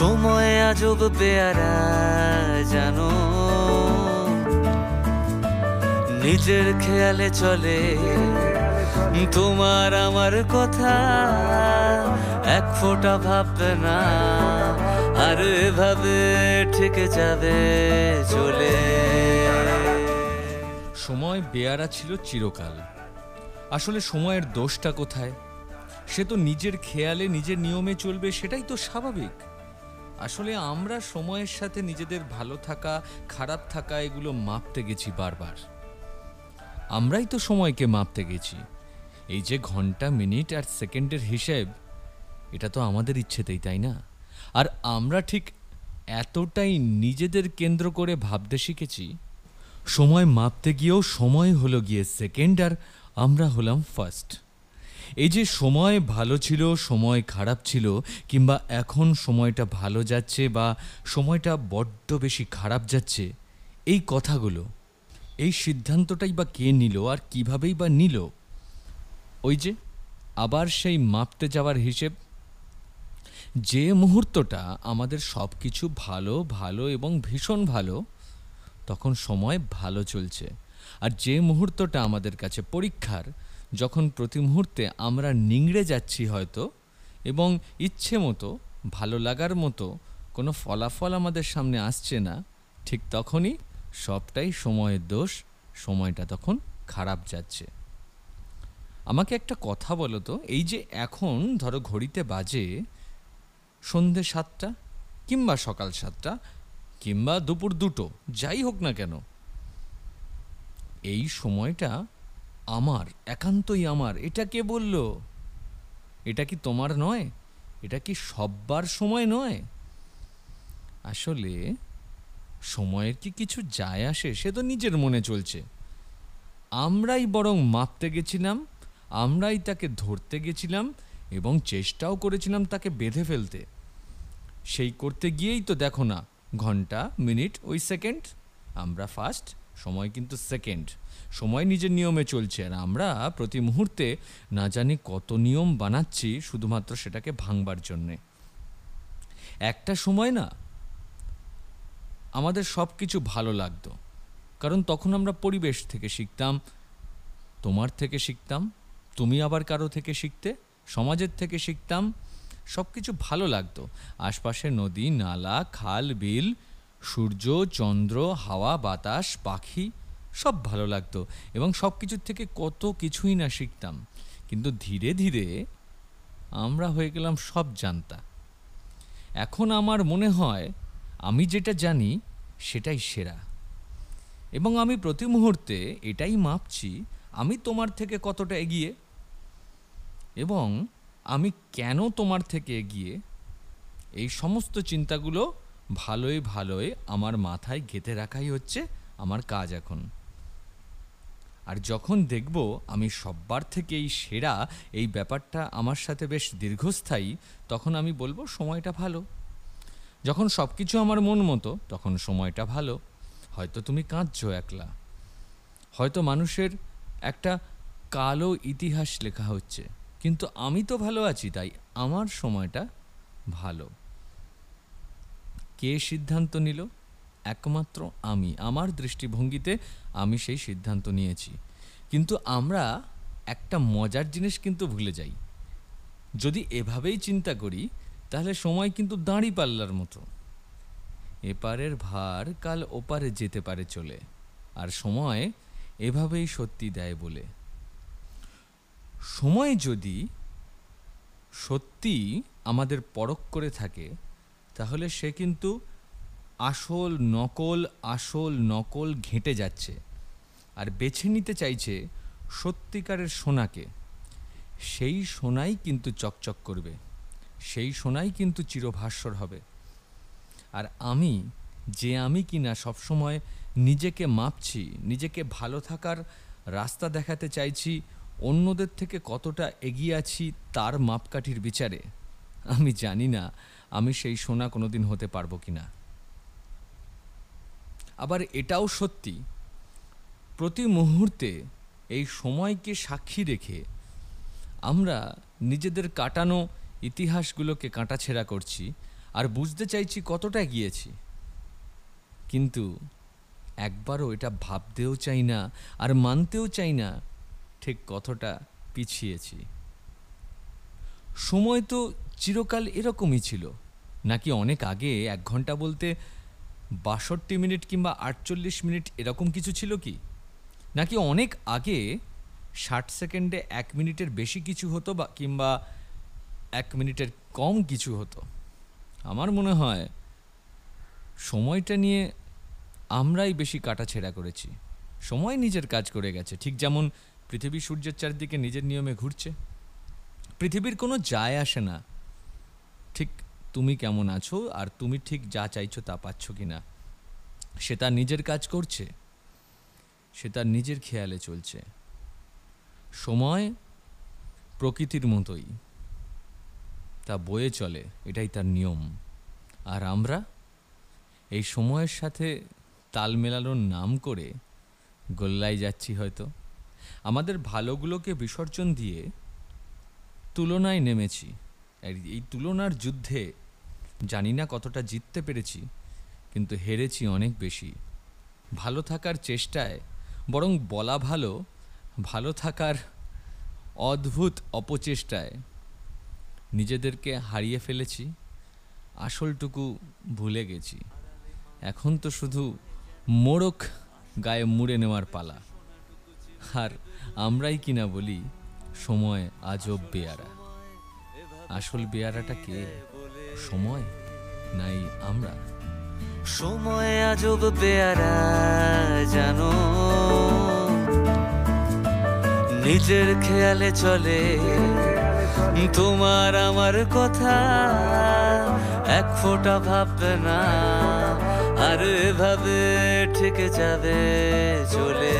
সময় আজব পেয়ারা, জানো? নিজের খেয়ালে চলে, তোমার আমার কথা এক ফোঁটা ভাববে না আর এভাবে থেকে যাবে চলে। সময় বেয়ারা ছিল চিরকাল। আসলে সময়ের দোষটা কোথায়? সে তো নিজের খেয়ালে, নিজের নিয়মে চলবে, সেটাই তো স্বাভাবিক। আসলে আমরা সময়ের সাথে নিজেদের ভালো থাকা, খারাপ থাকা এগুলো মাপতে গেছি বারবার। আমরাই তো সময়কে মাপতে গেছি। এই যে ঘণ্টা, মিনিট আর সেকেন্ডের হিসেব, এটা তো আমাদের ইচ্ছেতেই, তাই না? আর আমরা ঠিক এতটাই নিজেদের কেন্দ্র করে ভাবতে শিখেছি, সময় মাপতে গিয়েও সময় হলো গিয়ে সেকেন্ড আর আমরা হলাম ফার্স্ট। এই যে সময় ভালো ছিল, সময় খারাপ ছিল, কিংবা এখন সময়টা ভালো যাচ্ছে বা সময়টা বড্ড বেশি খারাপ যাচ্ছে, এই কথাগুলো, এই সিদ্ধান্তটাই বা কে নিল আর কিভাবেই বা নিল? ওই যে, আবার সেই মাপতে যাওয়ার হিসেব। যে মুহূর্তটা আমাদের সব কিছু ভালো ভালো এবং ভীষণ ভালো, তখন সময় ভালো চলছে। আর যে মুহূর্তটা আমাদের কাছে পরীক্ষার, যখন প্রতি মুহূর্তে আমরা নিংড়ে যাচ্ছি হয়তো এবং ইচ্ছে মতো, ভালো লাগার মতো কোনো ফলাফল আমাদের সামনে আসছে না, ঠিক তখনই সবটাই সময়ের দোষ, সময়টা তখন খারাপ যাচ্ছে। আমাকে একটা কথা বলো তো, এই যে এখন ধরো ঘড়িতে বাজে সন্ধে সাতটা কিংবা সকাল সাতটা কিংবা দুপুর দুটো, যাই হোক না কেন এই সময়টা আমার, একান্তই আমার, এটা কে বলল? এটা কি তোমার নয়? এটা কি সব্বার সময় নয়? আসলে সময়ের কি কিছু যায় আসে সে তো নিজের মনে চলছে। আমরাই বরং মাপতে গেছিলাম, আমরাই তাকে ধরতে গেছিলাম এবং চেষ্টাও করেছিলাম তাকে বেঁধে ফেলতে। সেই করতে গিয়েই তো দেখো না, ঘণ্টা, মিনিট, ওই সেকেন্ড, আমরা ফার্স্ট সময় কিন্তু সেকেন্ড সময় নিজের নিয়মে চলছে আর আমরা প্রতি মুহূর্তে না জানি কত নিয়ম বানাচ্ছি শুধুমাত্র সেটাকে ভাঙবার জন্যে। একটা সময় না, আমাদের সব কিছু ভালো লাগতো। কারণ তখন আমরা পরিবেশ থেকে শিখতাম, তোমার থেকে শিখতাম, তুমি আবার কারও থেকে শিখতে, সমাজের থেকে শিখতাম সব কিছু ভালো লাগতো। আশপাশে নদী, নালা, খাল, বিল সূর্য, চন্দ্র, হাওয়া, বাতাস, পাখি, সব ভালো লাগতো এবং সব কিছুর থেকে কত কিছুই না শিখতাম। কিন্তু ধীরে ধীরে আমরা হয়ে গেলাম সব জানতা। এখন আমার মনে হয় আমি যেটা জানি সেটাই সেরা। এবং আমি প্রতি মুহূর্তে এটাই মাপছি, আমি তোমার থেকে কতটা এগিয়ে এবং আমি কেন তোমার থেকে এগিয়ে, এই সমস্ত চিন্তাগুলো ভালোই ভালোই আমার মাথায় গেঁথে রাখাই হচ্ছে আমার কাজ এখন। আর যখন দেখব আমি সব্বার থেকেই সেরা এই ব্যাপারটা আমার সাথে বেশ দীর্ঘস্থায়ী, তখন আমি বলব সময়টা ভালো। যখন সব কিছু আমার মন মতো, তখন সময়টা ভালো। হয়তো তুমি কাঁদছো একলা। হয়তো মানুষের একটা কালো ইতিহাস লেখা হচ্ছে। কিন্তু আমি তো ভালো আছি, তাই আমার সময়টা ভালো। কে সিদ্ধান্ত নিল? একমাত্র আমি। আমার দৃষ্টিভঙ্গিতে আমি সেই সিদ্ধান্ত নিয়েছি। কিন্তু আমরা একটা মজার জিনিস কিন্তু ভুলে যাই। যদি এভাবেই চিন্তা করি, তাহলে সময় কিন্তু দাঁড়ি পাল্লার মতো। এপারের ভার কাল ওপারে যেতে পারে চলে, আর সময় এভাবেই সত্যি দেয় বলে। সময় যদি সত্যি আমাদের পরখ করে থাকে তাহলে সে কিন্তু আসল নকল আসল নকল ঘেঁটে যাচ্ছে। আর বেছে নিতে চাইছে সত্যিকারের সোনাকে। সেই সোনাই কিন্তু চকচক করবে। সেই সোনাই কিন্তু চিরভাস্বর হবে। আর আমি, যে আমি কিনা সবসময় নিজেকে মাপছি, নিজেকে ভালো থাকার রাস্তা দেখাতে চাইছি, অন্যদের থেকে কতটা এগিয়ে আছি তার মাপকাঠির বিচারে, আমি জানি না। আমি সেই সোনা কোনোদিন হতে পারব কি না আবার এটাও সত্যি, প্রতি মুহূর্তে এই সময়কে সাক্ষী রেখে আমরা নিজেদের কাটানো ইতিহাসগুলোকে কাটাছেঁড়া করছি আর বুঝতে চাইছি কতটা গিয়েছি কিন্তু একবারও এটা ভাবতেও চাই না আর মানতেও চাই না ঠিক কতটা পিছিয়েছি। সময় তো চিরকাল এরকমই ছিল। নাকি অনেক আগে এক ঘণ্টা বলতে বাষট্টি মিনিট কিংবা আটচল্লিশ মিনিট এরকম কিছু ছিল কি? নাকি অনেক আগে ষাট সেকেন্ডে এক মিনিটের বেশি কিছু হতো বা কিংবা এক মিনিটের কম কিছু হতো? আমার মনে হয় সময়টা নিয়ে আমরাই বেশি কাটাছেড়া করেছি। সময় নিজের কাজ করে গেছে। ঠিক যেমন পৃথিবী সূর্যের চারদিকে নিজের নিয়মে ঘুরছে। পৃথিবীর কোনো যায় আসে না। ঠিক তুমি কেমন আছো? আর তুমি ঠিক যা চাইছো তা পাচ্ছ কি না সে তার নিজের কাজ করছে। সে তার নিজের খেয়ালে চলছে। সময় প্রকৃতির মতোই। তা বয়ে চলে, এটাই তার নিয়ম। আর আমরা এই সময়ের সাথে তাল মেলানোর নাম করে গোল্লায় যাচ্ছি হয়তো। আমাদের ভালোগুলোকে বিসর্জন দিয়ে তুলনায় নেমেছি। এই তুলনার যুদ্ধে জানি না কতটা জিততে পেরেছি, কিন্তু হেরেছি অনেক বেশি। ভালো থাকার চেষ্টায়, বরং বলা ভালো ভালো থাকার অদ্ভুত অপচেষ্টায় নিজেদেরকে হারিয়ে ফেলেছি, আসলটুকু ভুলে গেছি। এখন তো শুধু মোড়ক গায়ে মুড়ে নেওয়ার পালা। আর আমরাই কিনা বলি, সময় আজব বেয়ারা। আসল বেয়ারাটা কে? সময় নাই আমরা? সময় আজব বেয়ারা, জানো? নিজের খেয়ালে চলে, তোমার আমার কথা। এক ফোঁটা ভাববে না আর এভাবে থেকে যাবে চলে।